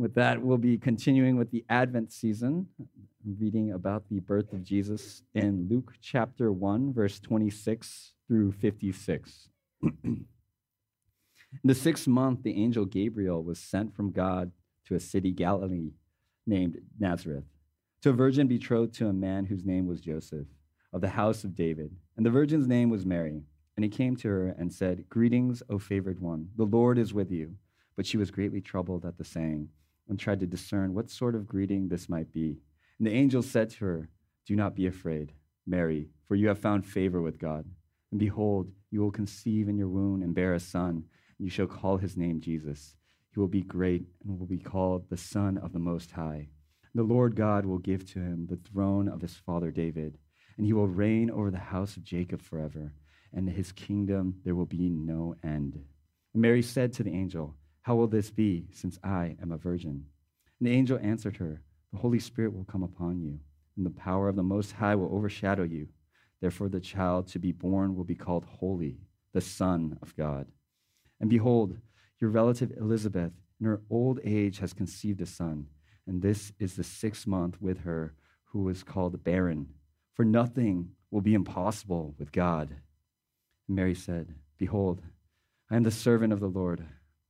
with that, we'll be continuing with the Advent season, reading about the birth of Jesus in Luke chapter 1, verse 26 through 56. in the sixth month, the angel Gabriel was sent from God to a city, Galilee, named Nazareth, to a virgin betrothed to a man whose name was Joseph, of the house of David. And the virgin's name was Mary. And he came to her and said, Greetings, O favored one, the Lord is with you. But she was greatly troubled at the saying and tried to discern what sort of greeting this might be. And the angel said to her, Do not be afraid, Mary, for you have found favor with God. And behold, you will conceive in your womb and bear a son, and you shall call his name Jesus. He will be great and will be called the Son of the Most High. The Lord God will give to him the throne of his father David, and he will reign over the house of Jacob forever, and his kingdom there will be no end. Mary said to the angel, how will this be, since I am a virgin? And the angel answered her, The Holy Spirit will come upon you, and the power of the Most High will overshadow you. Therefore, the child to be born will be called Holy, the Son of God. And behold, your relative Elizabeth, in her old age, has conceived a son, and this is the sixth month with her who is called barren. For nothing will be impossible with God. And Mary said, Behold, I am the servant of the Lord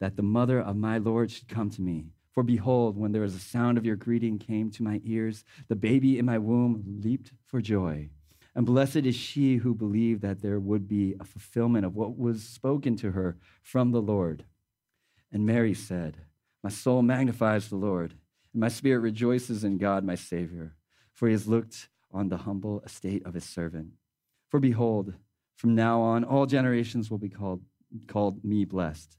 That the mother of my Lord should come to me. For behold, when there was a sound of your greeting came to my ears, the baby in my womb leaped for joy. And blessed is she who believed that there would be a fulfillment of what was spoken to her from the Lord. And Mary said, My soul magnifies the Lord, and my spirit rejoices in God my Savior, for he has looked on the humble estate of his servant. For behold, from now on all generations will be called, called me blessed.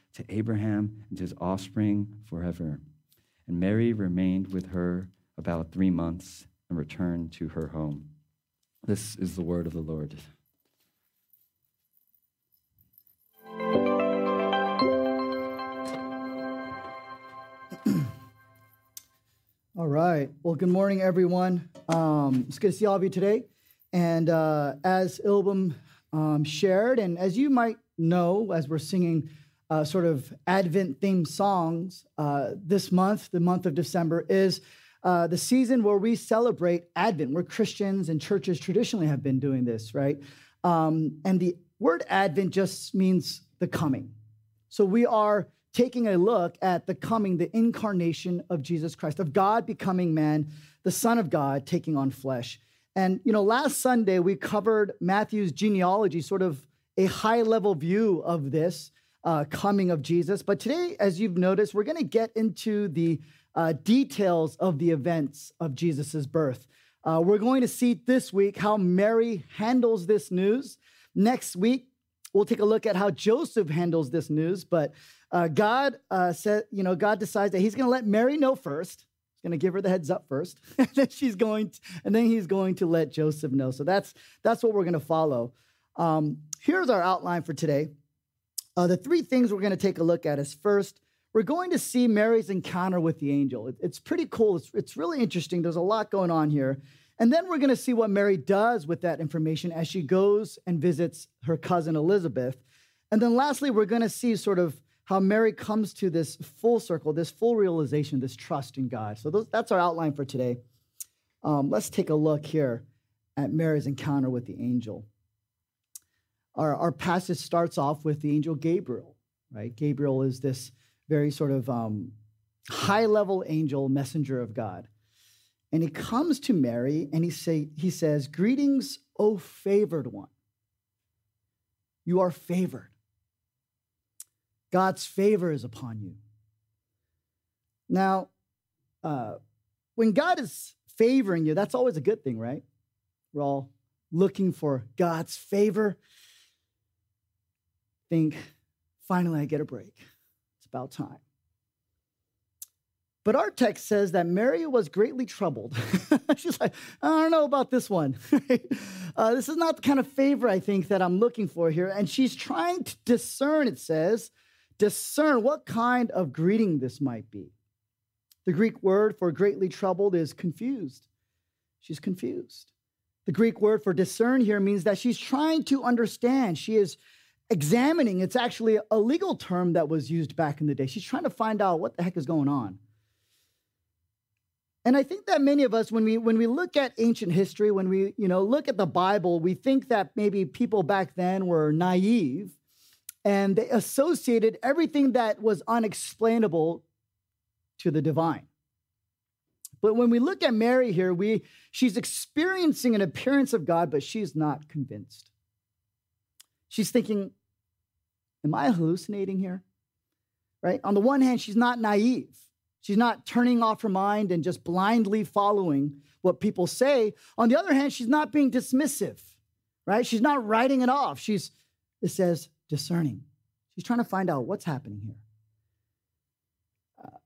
to Abraham, and his offspring forever. And Mary remained with her about three months and returned to her home. This is the word of the Lord. All right. Well, good morning, everyone. Um, it's good to see all of you today. And uh, as Ilbum um, shared, and as you might know, as we're singing uh, sort of Advent themed songs, uh, this month, the month of December, is uh, the season where we celebrate Advent, where Christians and churches traditionally have been doing this, right? Um, and the word Advent just means the coming. So we are taking a look at the coming, the incarnation of Jesus Christ, of God becoming man, the Son of God taking on flesh. And, you know, last Sunday we covered Matthew's genealogy, sort of a high level view of this uh, coming of Jesus. But today, as you've noticed, we're going to get into the uh, details of the events of Jesus' birth. Uh, we're going to see this week how Mary handles this news. Next week, we'll take a look at how Joseph handles this news. But uh, God uh, said, you know, God decides that He's going to let Mary know first He's going to give her the heads up first, and then she's going, to, and then he's going to let Joseph know. So that's that's what we're going to follow. Um, here's our outline for today. Uh, the three things we're going to take a look at is first, we're going to see Mary's encounter with the angel. It, it's pretty cool. It's, it's really interesting. There's a lot going on here. And then we're going to see what Mary does with that information as she goes and visits her cousin Elizabeth. And then lastly, we're going to see sort of how Mary comes to this full circle, this full realization, this trust in God. So those, that's our outline for today. Um, let's take a look here at Mary's encounter with the angel. Our, our passage starts off with the angel Gabriel, right? Gabriel is this very sort of um, high level angel, messenger of God. And he comes to Mary and he, say, he says, Greetings, O favored one. You are favored. God's favor is upon you. Now, uh, when God is favoring you, that's always a good thing, right? We're all looking for God's favor. Think, finally, I get a break. It's about time. But our text says that Mary was greatly troubled. She's like, I don't know about this one. uh, this is not the kind of favor I think that I'm looking for here. And she's trying to discern, it says, discern what kind of greeting this might be. The Greek word for greatly troubled is confused. She's confused. The Greek word for discern here means that she's trying to understand. She is examining. It's actually a legal term that was used back in the day. She's trying to find out what the heck is going on. And I think that many of us, when we when we look at ancient history, when we you know look at the Bible, we think that maybe people back then were naive, and they associated everything that was unexplainable to the divine. But when we look at Mary here, we she's experiencing an appearance of God, but she's not convinced. She's thinking, "Am I hallucinating here?" Right? On the one hand, she's not naive She's not turning off her mind and just blindly following what people say. On the other hand, she's not being dismissive, right? She's not writing it off. She's, it says, discerning. She's trying to find out what's happening here. Uh,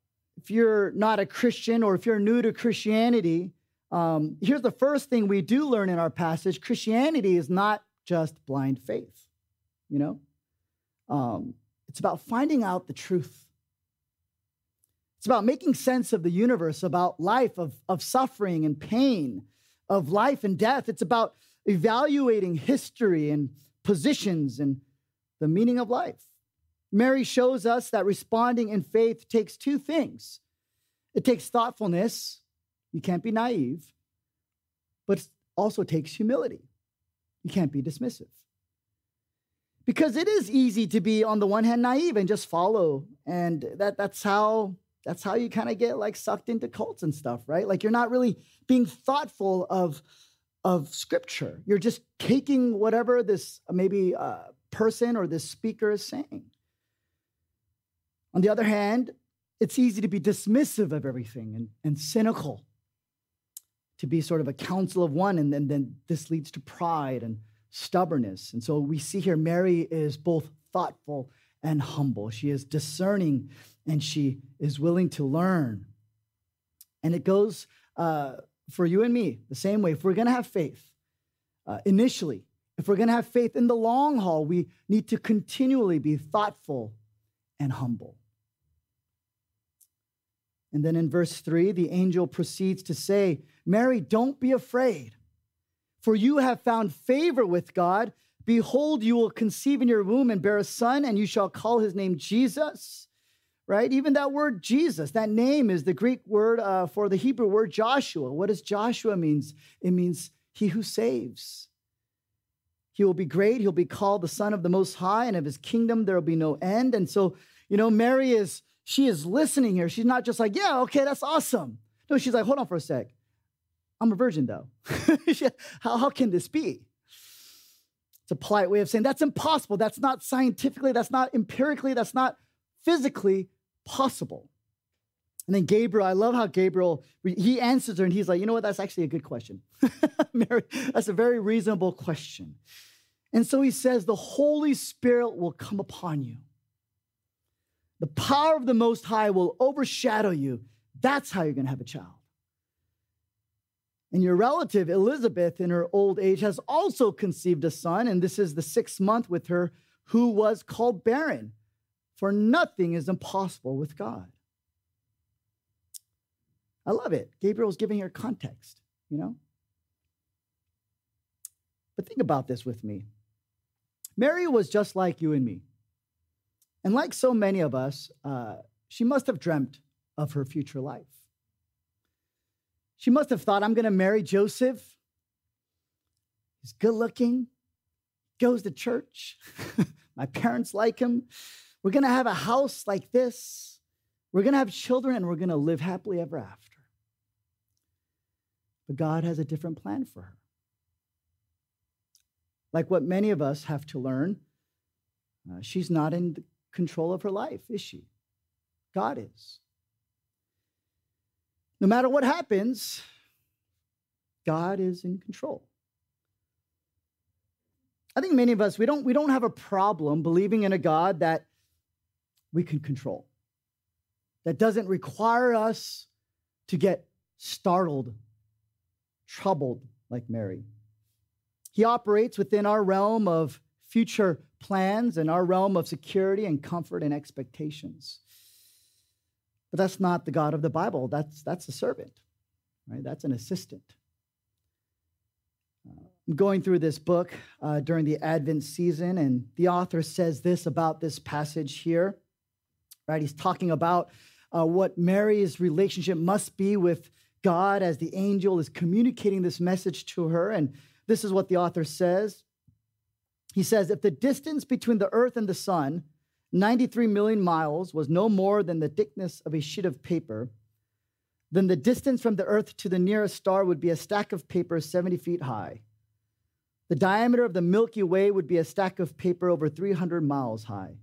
if you're not a Christian or if you're new to Christianity, um, here's the first thing we do learn in our passage Christianity is not just blind faith, you know? Um, it's about finding out the truth it's about making sense of the universe, about life, of, of suffering and pain, of life and death. It's about evaluating history and positions and the meaning of life. Mary shows us that responding in faith takes two things it takes thoughtfulness, you can't be naive, but also takes humility. You can't be dismissive. Because it is easy to be, on the one hand, naive and just follow. And that, that's how that's how you kind of get like sucked into cults and stuff, right? Like you're not really being thoughtful of of scripture. You're just taking whatever this maybe uh, person or this speaker is saying. On the other hand, it's easy to be dismissive of everything and, and cynical, to be sort of a council of one, and then, then this leads to pride and stubbornness. And so we see here Mary is both thoughtful and humble. She is discerning and she is willing to learn. And it goes uh, for you and me the same way. If we're going to have faith uh, initially, if we're going to have faith in the long haul, we need to continually be thoughtful and humble. And then in verse three, the angel proceeds to say, Mary, don't be afraid, for you have found favor with God. Behold, you will conceive in your womb and bear a son, and you shall call his name Jesus right? Even that word Jesus, that name is the Greek word uh, for the Hebrew word Joshua. What does Joshua means? It means he who saves. He will be great. He'll be called the Son of the Most High, and of his kingdom there will be no end. And so, you know, Mary is she is listening here. She's not just like, yeah, okay, that's awesome. No, she's like, hold on for a sec. I'm a virgin though. how, how can this be? It's a polite way of saying that's impossible. That's not scientifically, that's not empirically, that's not physically possible? And then Gabriel, I love how Gabriel, he answers her and he's like, you know what? That's actually a good question. Mary, that's a very reasonable question. And so he says, the Holy Spirit will come upon you. The power of the Most High will overshadow you. That's how you're going to have a child. And your relative, Elizabeth, in her old age, has also conceived a son, and this is the sixth month with her, who was called barren for nothing is impossible with God. I love it. Gabriel's giving her context, you know? But think about this with me. Mary was just like you and me. And like so many of us, uh, she must have dreamt of her future life. She must have thought, I'm going to marry Joseph. He's good looking, goes to church. My parents like him. We're going to have a house like this. We're going to have children and we're going to live happily ever after. But God has a different plan for her. Like what many of us have to learn, uh, she's not in control of her life, is she? God is. No matter what happens, God is in control. I think many of us we don't we don't have a problem believing in a God that we can control. That doesn't require us to get startled, troubled like Mary. He operates within our realm of future plans and our realm of security and comfort and expectations. But that's not the God of the Bible. That's, that's a servant, right? That's an assistant. Uh, I'm going through this book uh, during the Advent season, and the author says this about this passage here, right? He's talking about uh, what Mary's relationship must be with God as the angel is communicating this message to her. And this is what the author says. He says, If the distance between the earth and the sun 93 million miles was no more than the thickness of a sheet of paper, then the distance from the Earth to the nearest star would be a stack of paper 70 feet high. The diameter of the Milky Way would be a stack of paper over 300 miles high.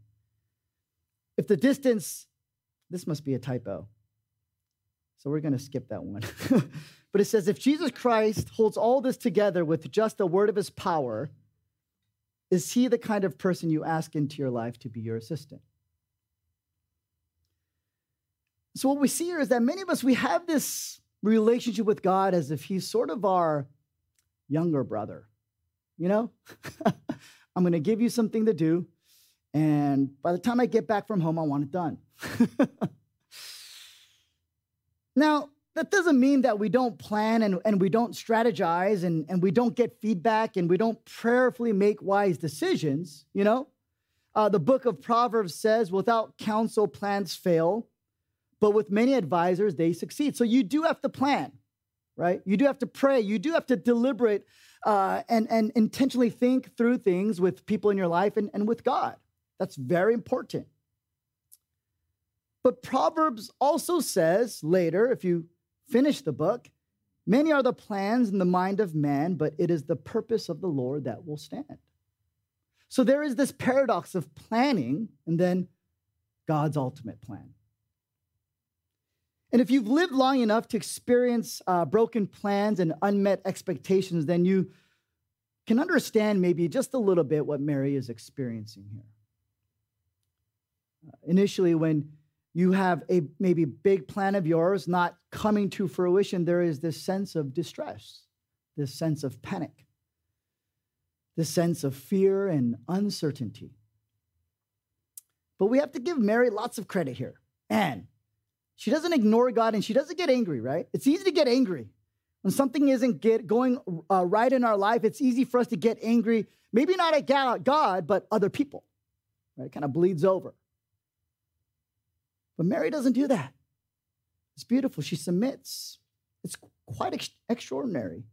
If the distance, this must be a typo. So we're going to skip that one. but it says if Jesus Christ holds all this together with just a word of his power, is he the kind of person you ask into your life to be your assistant? So, what we see here is that many of us, we have this relationship with God as if he's sort of our younger brother. You know, I'm going to give you something to do. And by the time I get back from home, I want it done. now, that doesn't mean that we don't plan and, and we don't strategize and, and we don't get feedback and we don't prayerfully make wise decisions, you know? Uh, the book of Proverbs says, without counsel, plans fail, but with many advisors, they succeed. So you do have to plan, right? You do have to pray. You do have to deliberate uh, and, and intentionally think through things with people in your life and, and with God. That's very important. But Proverbs also says later, if you finish the book. Many are the plans in the mind of man, but it is the purpose of the Lord that will stand. So there is this paradox of planning and then God's ultimate plan. And if you've lived long enough to experience uh, broken plans and unmet expectations, then you can understand maybe just a little bit what Mary is experiencing here. Uh, initially, when you have a maybe big plan of yours not coming to fruition, there is this sense of distress, this sense of panic, this sense of fear and uncertainty. But we have to give Mary lots of credit here. And she doesn't ignore God and she doesn't get angry, right? It's easy to get angry. When something isn't get, going uh, right in our life, it's easy for us to get angry, maybe not at God, but other people, right? It kind of bleeds over. But Mary doesn't do that. It's beautiful. She submits. It's quite ex- extraordinary.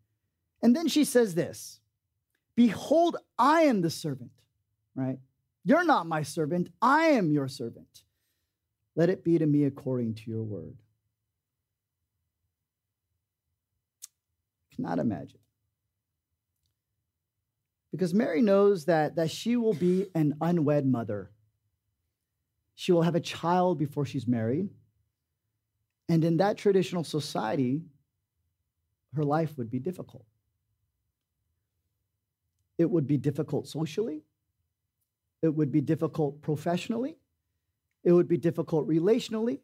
And then she says this Behold, I am the servant, right? You're not my servant. I am your servant. Let it be to me according to your word. Cannot imagine. Because Mary knows that, that she will be an unwed mother she will have a child before she's married. And in that traditional society, her life would be difficult. It would be difficult socially. It would be difficult professionally. It would be difficult relationally.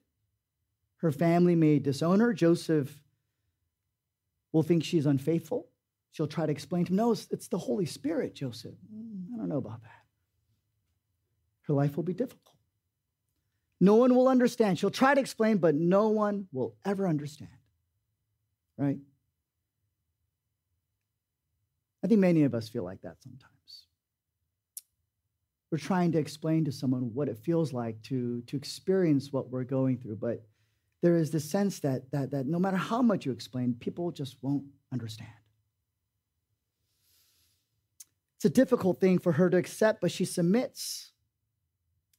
Her family may disown her. Joseph will think she's unfaithful. She'll try to explain to him, no, it's, it's the Holy Spirit, Joseph. Mm, I don't know about that. Her life will be difficult. No one will understand. She'll try to explain, but no one will ever understand. Right? I think many of us feel like that sometimes. We're trying to explain to someone what it feels like to, to experience what we're going through, but there is this sense that, that, that no matter how much you explain, people just won't understand. It's a difficult thing for her to accept, but she submits.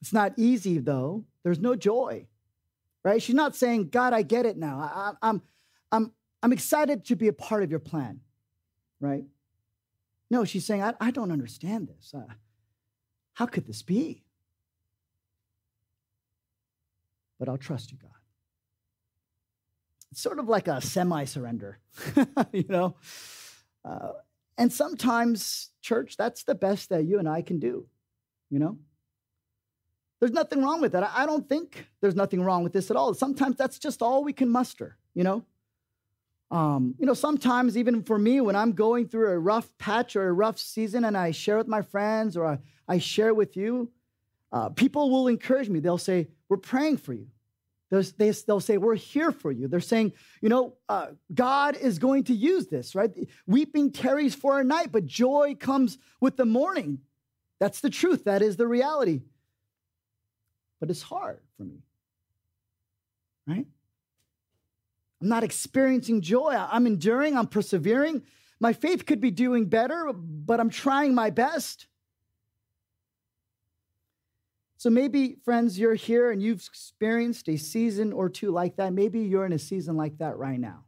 It's not easy, though. There's no joy, right? She's not saying, God, I get it now. I, I'm, I'm, I'm excited to be a part of your plan, right? No, she's saying, I, I don't understand this. Uh, how could this be? But I'll trust you, God. It's sort of like a semi surrender, you know? Uh, and sometimes, church, that's the best that you and I can do, you know? There's nothing wrong with that. I don't think there's nothing wrong with this at all. Sometimes that's just all we can muster, you know? Um, you know, sometimes even for me, when I'm going through a rough patch or a rough season and I share with my friends or I, I share with you, uh, people will encourage me. They'll say, We're praying for you. They'll, they, will say, We're here for you. They're saying, You know, uh, God is going to use this, right? Weeping tarries for a night, but joy comes with the morning. That's the truth. That is the reality. But it's hard for me, right? I'm not experiencing joy. I'm enduring, I'm persevering. My faith could be doing better, but I'm trying my best. So maybe, friends, you're here and you've experienced a season or two like that. Maybe you're in a season like that right now.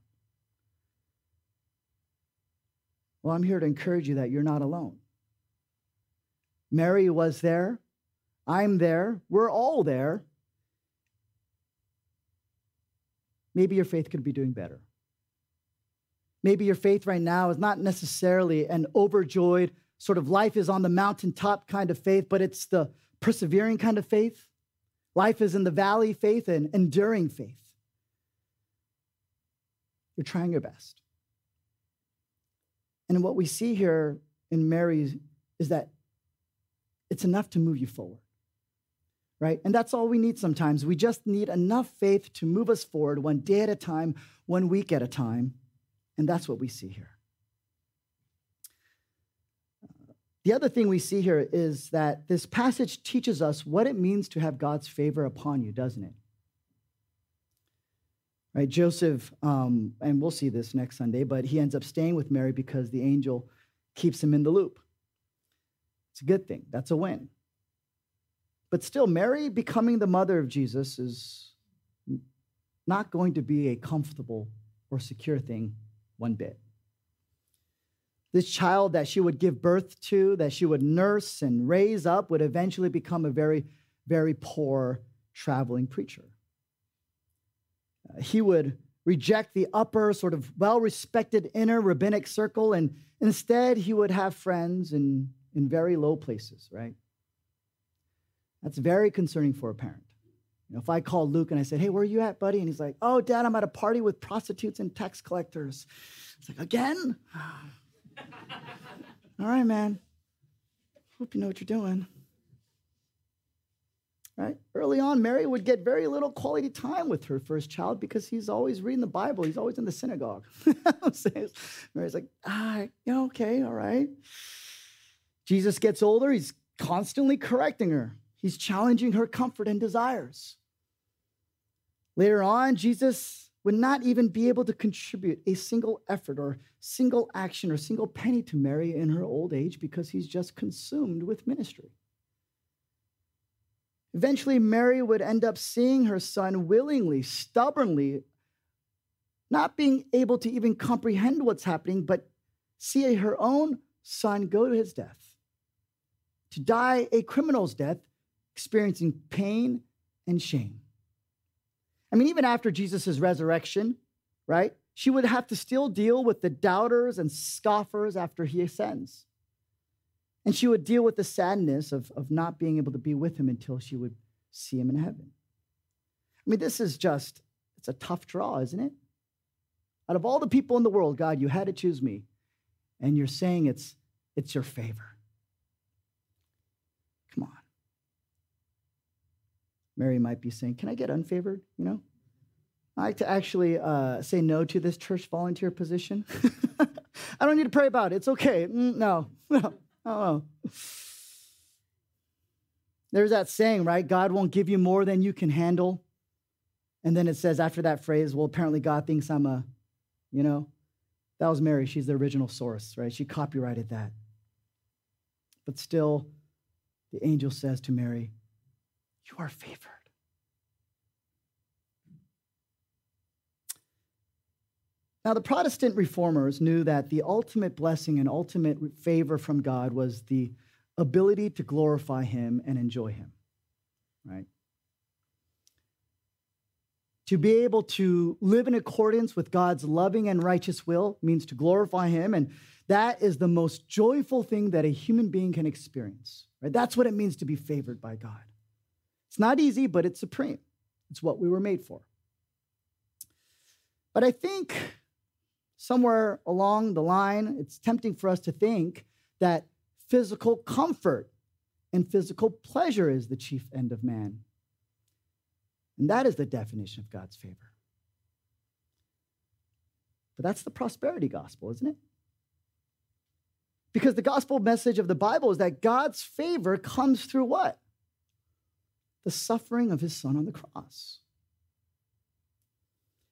Well, I'm here to encourage you that you're not alone. Mary was there. I'm there. We're all there. maybe your faith could be doing better. Maybe your faith right now is not necessarily an overjoyed, sort of life is on the mountaintop kind of faith, but it's the persevering kind of faith. Life is in the valley faith and enduring faith. You're trying your best. And what we see here in Mary is that it's enough to move you forward right? And that's all we need sometimes. We just need enough faith to move us forward one day at a time, one week at a time. And that's what we see here. The other thing we see here is that this passage teaches us what it means to have God's favor upon you, doesn't it? Right, Joseph, um, and we'll see this next Sunday, but he ends up staying with Mary because the angel keeps him in the loop. It's a good thing. That's a win. But still, Mary becoming the mother of Jesus is not going to be a comfortable or secure thing one bit. This child that she would give birth to, that she would nurse and raise up, would eventually become a very, very poor traveling preacher. He would reject the upper, sort of well respected inner rabbinic circle, and instead he would have friends in, in very low places, right? That's very concerning for a parent. You know, if I called Luke and I said, Hey, where are you at, buddy? And he's like, Oh, dad, I'm at a party with prostitutes and tax collectors. It's like, Again? All right, man. Hope you know what you're doing. Right? Early on, Mary would get very little quality time with her first child because he's always reading the Bible. He's always in the synagogue. Mary's like, ah, yeah, okay, all right. Jesus gets older. He's constantly correcting her. He's challenging her comfort and desires. Later on, Jesus would not even be able to contribute a single effort or single action or single penny to Mary in her old age because he's just consumed with ministry. Eventually, Mary would end up seeing her son willingly, stubbornly, not being able to even comprehend what's happening, but see her own son go to his death, to die a criminal's death experiencing pain and shame. I mean, even after Jesus' resurrection, right, she would have to still deal with the doubters and scoffers after he ascends. And she would deal with the sadness of, of not being able to be with him until she would see him in heaven. I mean, this is just, it's a tough draw, isn't it? Out of all the people in the world, God, you had to choose me. And you're saying it's, it's your favor. Come on. Mary might be saying, Can I get unfavored? You know? I like to actually uh, say no to this church volunteer position. I don't need to pray about it. It's okay. Mm, no, no, oh. There's that saying, right? God won't give you more than you can handle. And then it says after that phrase, well, apparently God thinks I'm a, you know, that was Mary. She's the original source, right? She copyrighted that. But still, the angel says to Mary, you are favored. Now, the Protestant reformers knew that the ultimate blessing and ultimate favor from God was the ability to glorify Him and enjoy Him, right? To be able to live in accordance with God's loving and righteous will means to glorify Him. And that is the most joyful thing that a human being can experience, right? That's what it means to be favored by God. It's not easy, but it's supreme. It's what we were made for. But I think somewhere along the line, it's tempting for us to think that physical comfort and physical pleasure is the chief end of man. And that is the definition of God's favor. But that's the prosperity gospel, isn't it? Because the gospel message of the Bible is that God's favor comes through what? The suffering of his son on the cross.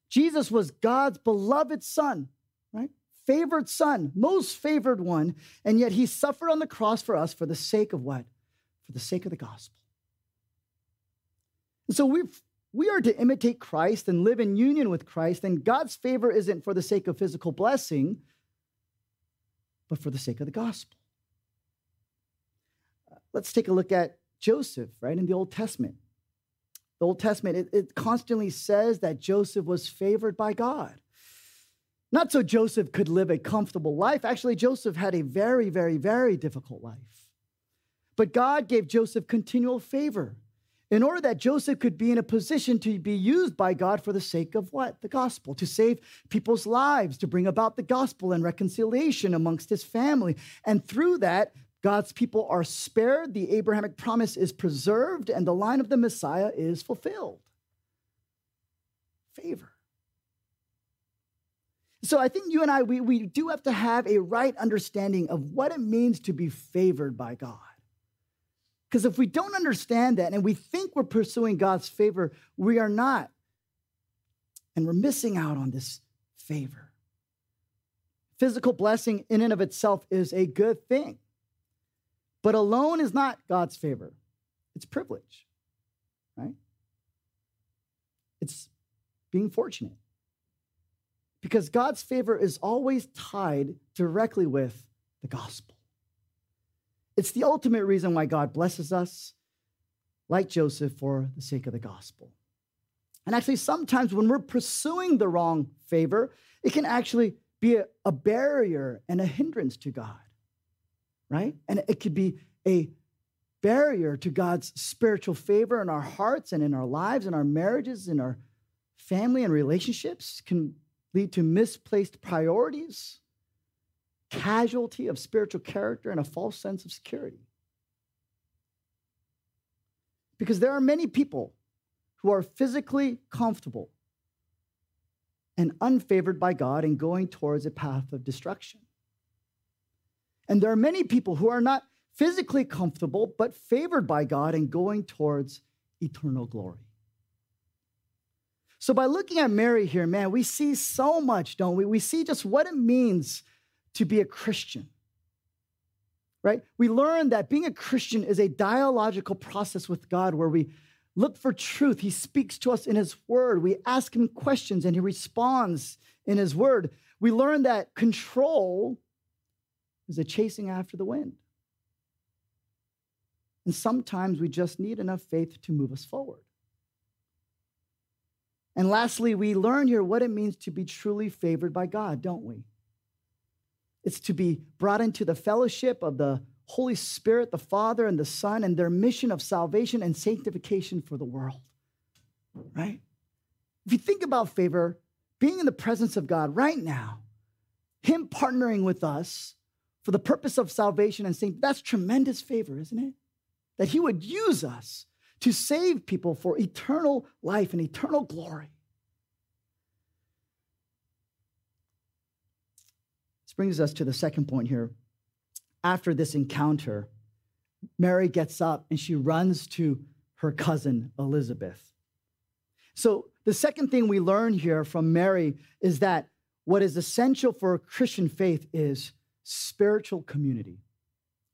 Jesus was God's beloved son, right? Favored son, most favored one, and yet he suffered on the cross for us for the sake of what? For the sake of the gospel. And so we we are to imitate Christ and live in union with Christ, and God's favor isn't for the sake of physical blessing, but for the sake of the gospel. Let's take a look at Joseph, right, in the Old Testament. The Old Testament, it, it constantly says that Joseph was favored by God. Not so Joseph could live a comfortable life. Actually, Joseph had a very, very, very difficult life. But God gave Joseph continual favor in order that Joseph could be in a position to be used by God for the sake of what? The gospel, to save people's lives, to bring about the gospel and reconciliation amongst his family. And through that, God's people are spared, the Abrahamic promise is preserved, and the line of the Messiah is fulfilled. Favor. So I think you and I, we, we do have to have a right understanding of what it means to be favored by God. Because if we don't understand that and we think we're pursuing God's favor, we are not. And we're missing out on this favor. Physical blessing in and of itself is a good thing. But alone is not God's favor, it's privilege, right? It's being fortunate. Because God's favor is always tied directly with the gospel. It's the ultimate reason why God blesses us, like Joseph, for the sake of the gospel. And actually, sometimes when we're pursuing the wrong favor, it can actually be a, barrier and a hindrance to God right? And it could be a barrier to God's spiritual favor in our hearts and in our lives, and our marriages, and our family and relationships, can lead to misplaced priorities, casualty of spiritual character, and a false sense of security. Because there are many people who are physically comfortable and unfavored by God and going towards a path of destruction. And there are many people who are not physically comfortable, but favored by God and going towards eternal glory. So, by looking at Mary here, man, we see so much, don't we? We see just what it means to be a Christian, right? We learn that being a Christian is a dialogical process with God where we look for truth. He speaks to us in His Word. We ask Him questions and He responds in His Word. We learn that control is a chasing after the wind. And sometimes we just need enough faith to move us forward. And lastly, we learn here what it means to be truly favored by God, don't we? It's to be brought into the fellowship of the Holy Spirit, the Father, and the Son, and their mission of salvation and sanctification for the world, right? If you think about favor, being in the presence of God right now, Him partnering with us for the purpose of salvation and saying, that's tremendous favor, isn't it? That he would use us to save people for eternal life and eternal glory. This brings us to the second point here. After this encounter, Mary gets up and she runs to her cousin Elizabeth. So, the second thing we learn here from Mary is that what is essential for a Christian faith is spiritual community,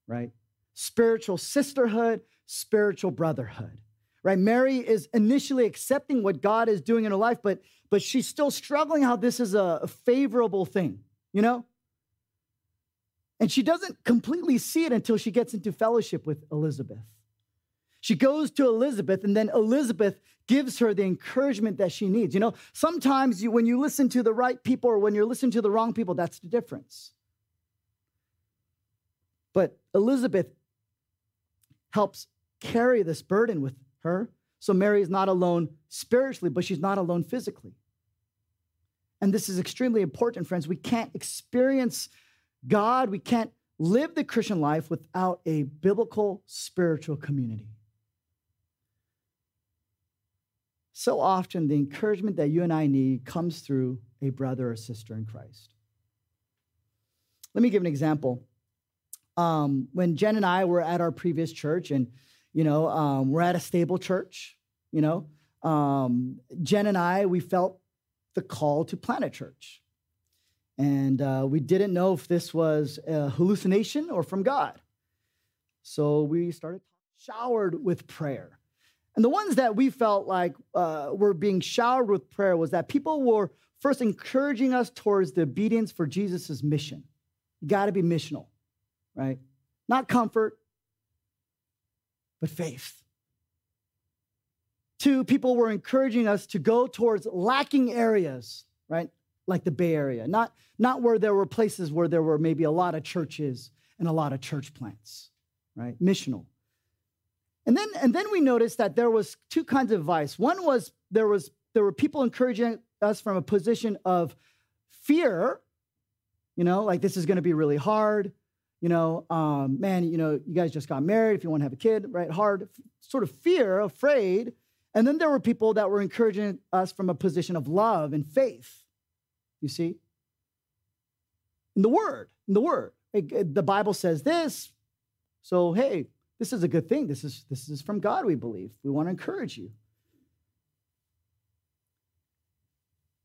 right? Spiritual sisterhood, spiritual brotherhood. right? Mary is initially accepting what God is doing in her life, but, but she's still struggling how this is a, a favorable thing, you know? And she doesn't completely see it until she gets into fellowship with Elizabeth. She goes to Elizabeth, and then Elizabeth gives her the encouragement that she needs. You know, sometimes you, when you listen to the right people or when you're listening to the wrong people, that's the difference. Elizabeth helps carry this burden with her. So Mary is not alone spiritually, but she's not alone physically. And this is extremely important, friends. We can't experience God, we can't live the Christian life without a biblical spiritual community. So often, the encouragement that you and I need comes through a brother or sister in Christ. Let me give an example. Um, when Jen and I were at our previous church, and you know, um, we're at a stable church. You know, um, Jen and I, we felt the call to plant a church, and uh, we didn't know if this was a hallucination or from God. So we started showered with prayer. And the ones that we felt like uh, were being showered with prayer was that people were first encouraging us towards the obedience for Jesus' mission. You got to be missional, right? Not comfort, but faith. Two, people were encouraging us to go towards lacking areas, right? Like the Bay Area, not, not where there were places where there were maybe a lot of churches and a lot of church plants, right? Missional. And then, and then we noticed that there was two kinds of advice. One was there was there were people encouraging us from a position of fear, you know, like this is going to be really hard. You know, um, man, you know, you guys just got married. If you want to have a kid, right? Hard, sort of fear, afraid. And then there were people that were encouraging us from a position of love and faith. You see, in the Word, in the Word, the Bible says this. So hey, this is a good thing. This is, this is from God, we believe. We want to encourage you.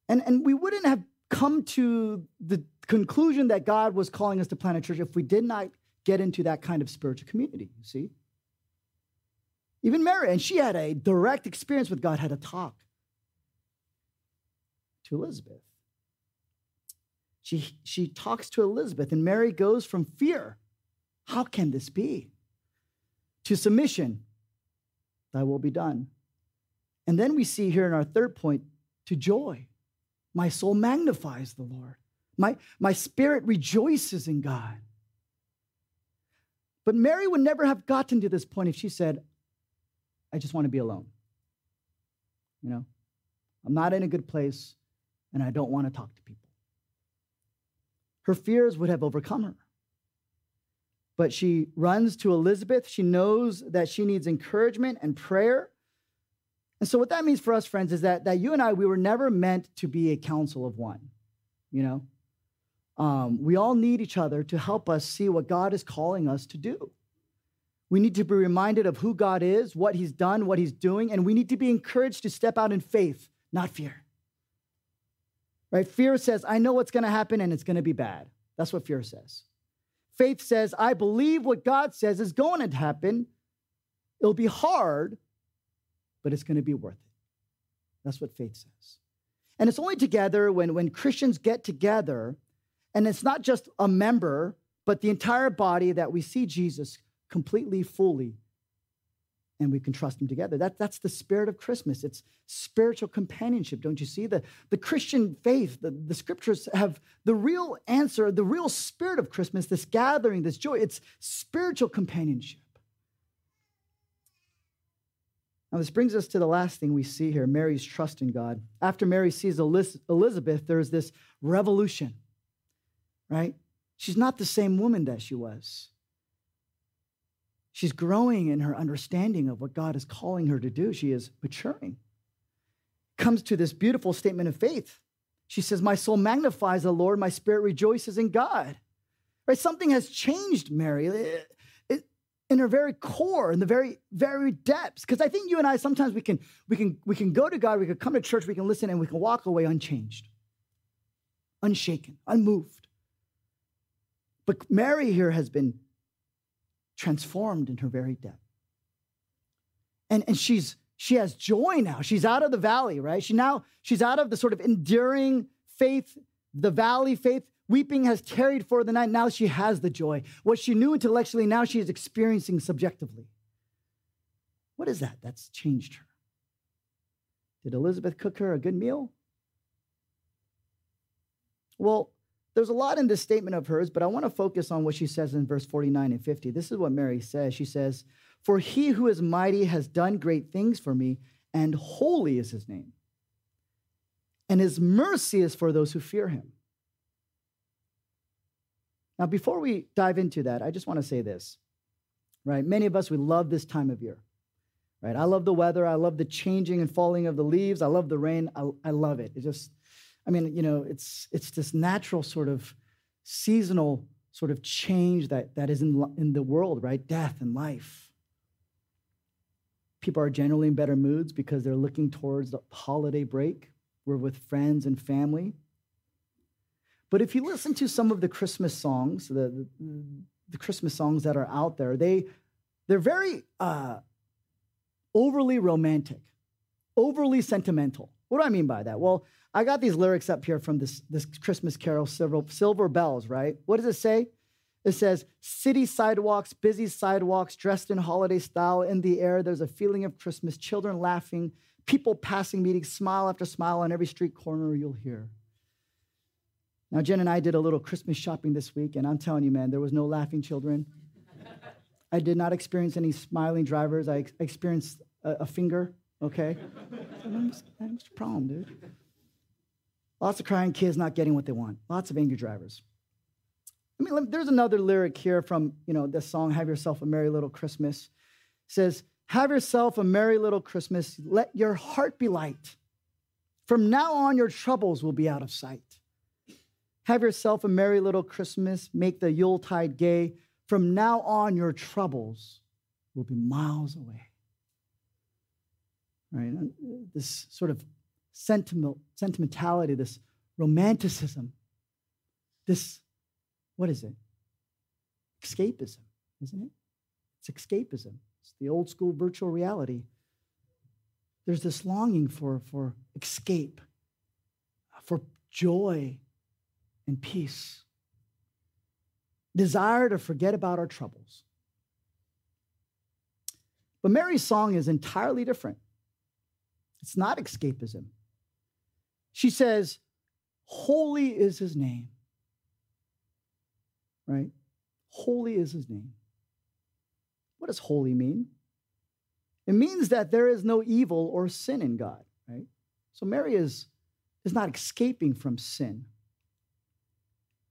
And, and we wouldn't have come to the conclusion that God was calling us to plant a church if we did not get into that kind of spiritual community, you see? Even Mary, and she had a direct experience with God, had a talk to Elizabeth. She, she talks to Elizabeth, and Mary goes from fear. How can this be? to submission, thy will be done. And then we see here in our third point to joy. My soul magnifies the Lord. My, my spirit rejoices in God. But Mary would never have gotten to this point if she said, I just want to be alone. You know, I'm not in a good place and I don't want to talk to people. Her fears would have overcome her but she runs to Elizabeth. She knows that she needs encouragement and prayer. And so, what that means for us, friends, is that, that you and I, we were never meant to be a council of one. You know, um, we all need each other to help us see what God is calling us to do. We need to be reminded of who God is, what He's done, what He's doing, and we need to be encouraged to step out in faith, not fear. Right? Fear says, I know what's going to happen and it's going to be bad. That's what fear says. Faith says, I believe what God says is going to happen. It'll be hard, but it's going to be worth it. That's what faith says. And it's only together when, when Christians get together, and it's not just a member, but the entire body that we see Jesus completely, fully and we can trust them together. That, that's the spirit of Christmas. It's spiritual companionship, don't you see? The, the Christian faith, the, the scriptures have the real answer, the real spirit of Christmas, this gathering, this joy. It's spiritual companionship. Now, this brings us to the last thing we see here Mary's trust in God. After Mary sees Elizabeth, there's this revolution, right? She's not the same woman that she was. She's growing in her understanding of what God is calling her to do. She is maturing. Comes to this beautiful statement of faith. She says, My soul magnifies the Lord, my spirit rejoices in God. Right? Something has changed, Mary, it, it, in her very core, in the very, very depths. Because I think you and I sometimes we can we can we can go to God, we can come to church, we can listen, and we can walk away unchanged, unshaken, unmoved. But Mary here has been transformed in her very depth. And, and she's she has joy now. She's out of the valley, right? She now she's out of the sort of enduring faith, the valley faith. Weeping has tarried for the night. Now she has the joy. What she knew intellectually, now she is experiencing subjectively. What is that? That's changed her. Did Elizabeth cook her a good meal? Well, there's a lot in this statement of hers, but I want to focus on what she says in verse 49 and 50. This is what Mary says. She says, For he who is mighty has done great things for me, and holy is his name. And his mercy is for those who fear him. Now, before we dive into that, I just want to say this, right? Many of us, we love this time of year, right? I love the weather. I love the changing and falling of the leaves. I love the rain. I, I love it. It just, I mean, you know, it's it's this natural sort of seasonal sort of change that, that is in, in the world, right? Death and life. People are generally in better moods because they're looking towards the holiday break. We're with friends and family. But if you listen to some of the Christmas songs, the, the, the Christmas songs that are out there, they, they're very uh, overly romantic, overly sentimental. What do I mean by that? Well, I got these lyrics up here from this, this Christmas carol, Silver, Silver Bells, right? What does it say? It says, City sidewalks, busy sidewalks, dressed in holiday style. In the air, there's a feeling of Christmas, children laughing, people passing, meeting, smile after smile on every street corner you'll hear. Now, Jen and I did a little Christmas shopping this week, and I'm telling you, man, there was no laughing children. I did not experience any smiling drivers. I experienced a, a finger, okay? What's the problem, dude? Lots of crying kids not getting what they want. Lots of angry drivers. I mean, there's another lyric here from, you know, this song, Have Yourself a Merry Little Christmas. It says, Have yourself a merry little Christmas. Let your heart be light. From now on, your troubles will be out of sight. Have yourself a merry little Christmas. Make the Yuletide gay. From now on, your troubles will be miles away. Right? This sort of sentiment, sentimentality, this romanticism, this, what is it? Escapism, isn't it? It's escapism. It's the old school virtual reality. There's this longing for, for escape, for joy and peace, desire to forget about our troubles. But Mary's song is entirely different. It's not escapism. She says, Holy is his name. Right? Holy is his name. What does holy mean? It means that there is no evil or sin in God, right? So Mary is, is not escaping from sin.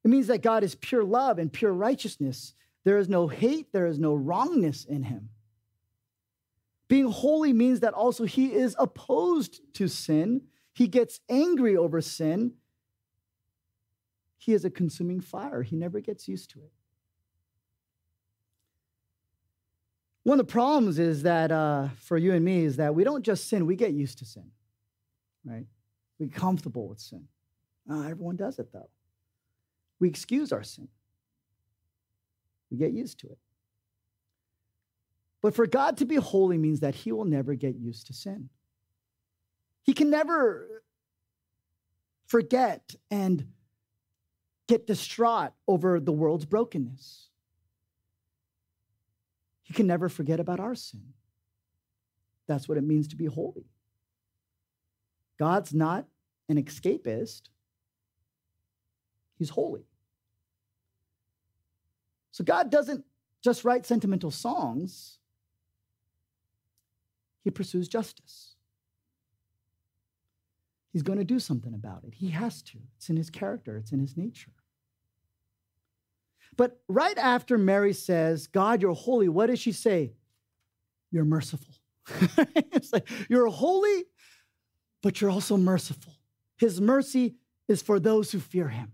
It means that God is pure love and pure righteousness. There is no hate, there is no wrongness in him. Being holy means that also he is opposed to sin he gets angry over sin. He is a consuming fire. He never gets used to it. One of the problems is that uh, for you and me is that we don't just sin, we get used to sin, right? We get comfortable with sin. Uh, everyone does it though. We excuse our sin, we get used to it. But for God to be holy means that he will never get used to sin. He can never forget and get distraught over the world's brokenness. He can never forget about our sin. That's what it means to be holy. God's not an escapist, He's holy. So God doesn't just write sentimental songs, He pursues justice. He's going to do something about it. He has to. It's in his character, it's in his nature. But right after Mary says, God, you're holy, what does she say? You're merciful. it's like, you're holy, but you're also merciful. His mercy is for those who fear him.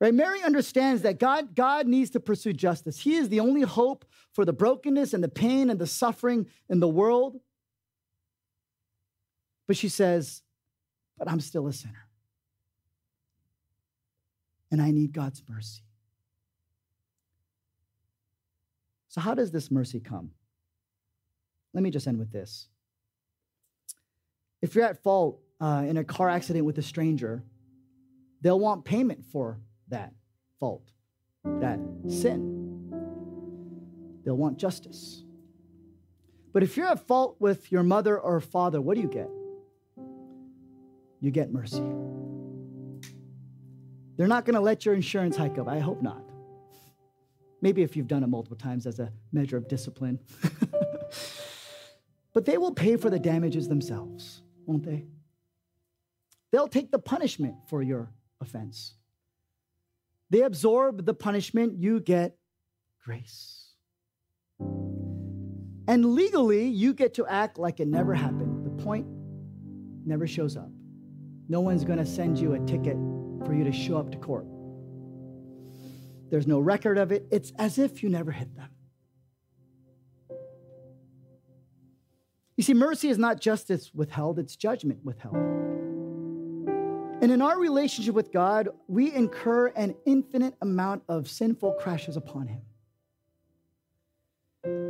Right? Mary understands that God, God needs to pursue justice. He is the only hope for the brokenness and the pain and the suffering in the world. But she says, But I'm still a sinner. And I need God's mercy. So, how does this mercy come? let me just end with this. If you're at fault uh, in a car accident with a stranger, they'll want payment for that fault, that sin. They'll want justice. But if you're at fault with your mother or father, what do you get? You get mercy. They're not going to let your insurance hike up. I hope not. Maybe if you've done it multiple times as a measure of discipline. but they will pay for the damages themselves, won't they? They'll take the punishment for your offense. They absorb the punishment, you get grace. And legally, you get to act like it never happened. The point never shows up. No one's going to send you a ticket for you to show up to court. There's no record of it. It's as if you never hit them. You see, mercy is not justice withheld, it's judgment withheld. And in our relationship with God, we incur an infinite amount of sinful crashes upon Him.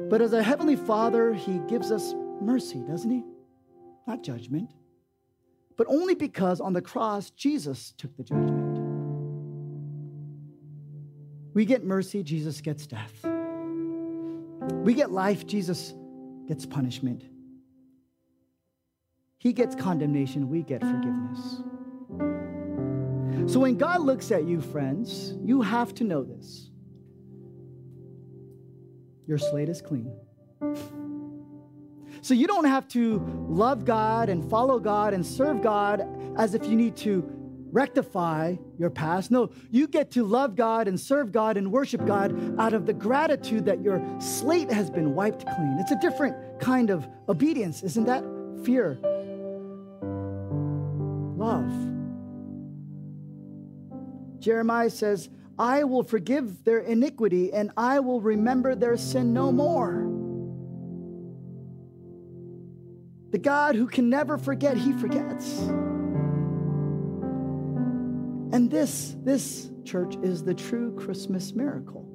But as a Heavenly Father, He gives us mercy, doesn't He? Not judgment, but only because on the cross, Jesus took the judgment. We get mercy, Jesus gets death. We get life, Jesus gets punishment. He gets condemnation, we get forgiveness. So when God looks at you, friends, you have to know this your slate is clean. So you don't have to love God and follow God and serve God as if you need to rectify your past. No, you get to love God and serve God and worship God out of the gratitude that your slate has been wiped clean. It's a different kind of obedience, isn't that? Fear, love. Jeremiah says, I will forgive their iniquity and I will remember their sin no more. The God who can never forget, he forgets. And this, this church is the true Christmas miracle.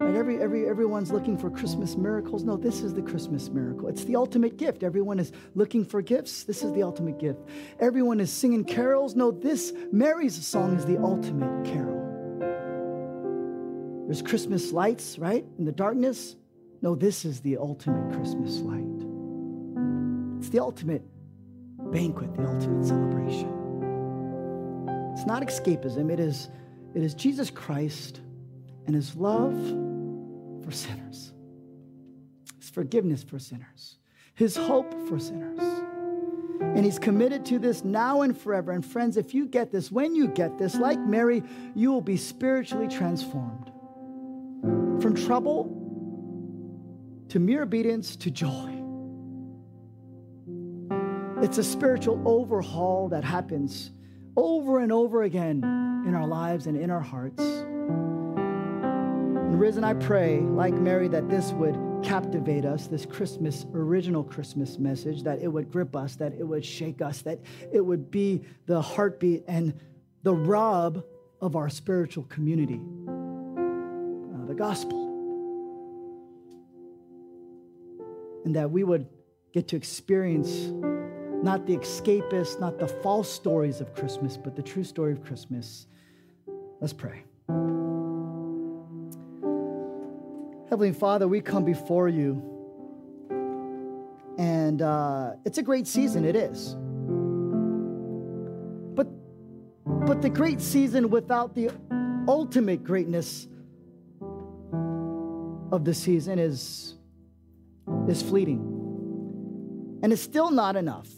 Right? Every, every, everyone's looking for Christmas miracles. No, this is the Christmas miracle. It's the ultimate gift. Everyone is looking for gifts. This is the ultimate gift. Everyone is singing carols. No, this Mary's song is the ultimate carol. There's Christmas lights, right? In the darkness. No, this is the ultimate Christmas light. The ultimate banquet, the ultimate celebration. It's not escapism, it is, it is Jesus Christ and his love for sinners, his forgiveness for sinners, his hope for sinners. And he's committed to this now and forever. And friends, if you get this, when you get this, like Mary, you will be spiritually transformed from trouble to mere obedience to joy. It's a spiritual overhaul that happens over and over again in our lives and in our hearts. And risen, I pray, like Mary, that this would captivate us, this Christmas, original Christmas message, that it would grip us, that it would shake us, that it would be the heartbeat and the rub of our spiritual community uh, the gospel. And that we would get to experience not the escapist, not the false stories of Christmas, but the true story of Christmas. Let's pray. Heavenly Father, we come before you. And uh, it's a great season, it is. But, but the great season without the ultimate greatness of the season is, is fleeting. And it's still not enough.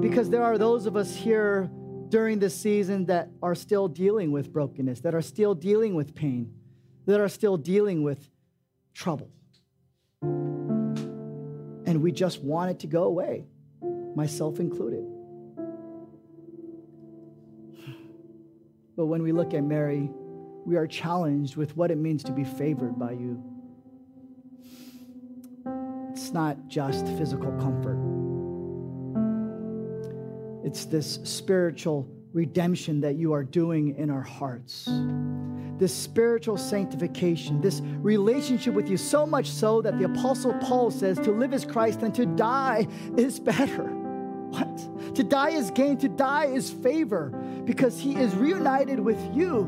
Because there are those of us here during this season that are still dealing with brokenness, that are still dealing with pain, that are still dealing with trouble. And we just want it to go away, myself included. But when we look at Mary, we are challenged with what it means to be favored by you. It's not just physical comfort, it's this spiritual redemption that you are doing in our hearts. this spiritual sanctification, this relationship with you, so much so that the Apostle Paul says to live is Christ and to die is better. What? To die is gain, to die is favor because he is reunited with you.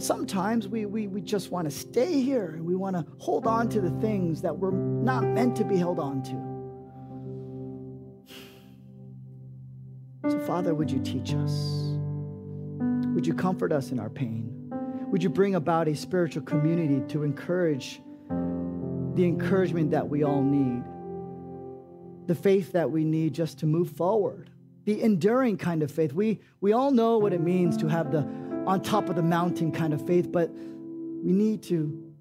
But sometimes we, we, we just want to stay here and we want to hold on to the things that we're not meant to be held on to. So, Father, would you teach us? Would you comfort us in our pain? Would you bring about a spiritual community to encourage the encouragement that we all need? The faith that we need just to move forward, the enduring kind of faith. We, we all know what it means to have the on top of the mountain kind of faith, but we need to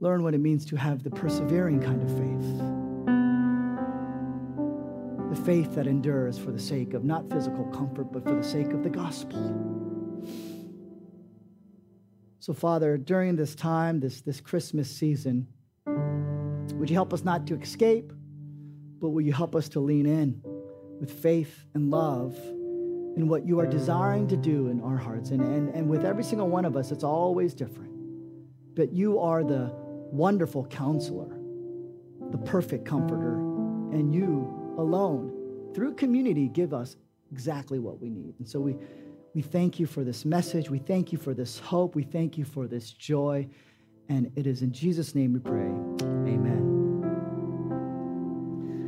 learn what it means to have the persevering kind of faith. The faith that endures for the sake of not physical comfort, but for the sake of the gospel. So, Father, during this time, this, this Christmas season, would you help us not to escape, but will you help us to lean in with faith and love in what you are desiring to do in our hearts? And, and, and with every single one of us, it's always different. But you are the wonderful counselor, the perfect comforter, and you alone, through community, give us exactly what we need. And so we, we thank you for this message. We thank you for this hope. We thank you for this joy. And it is in Jesus' name we pray. Amen.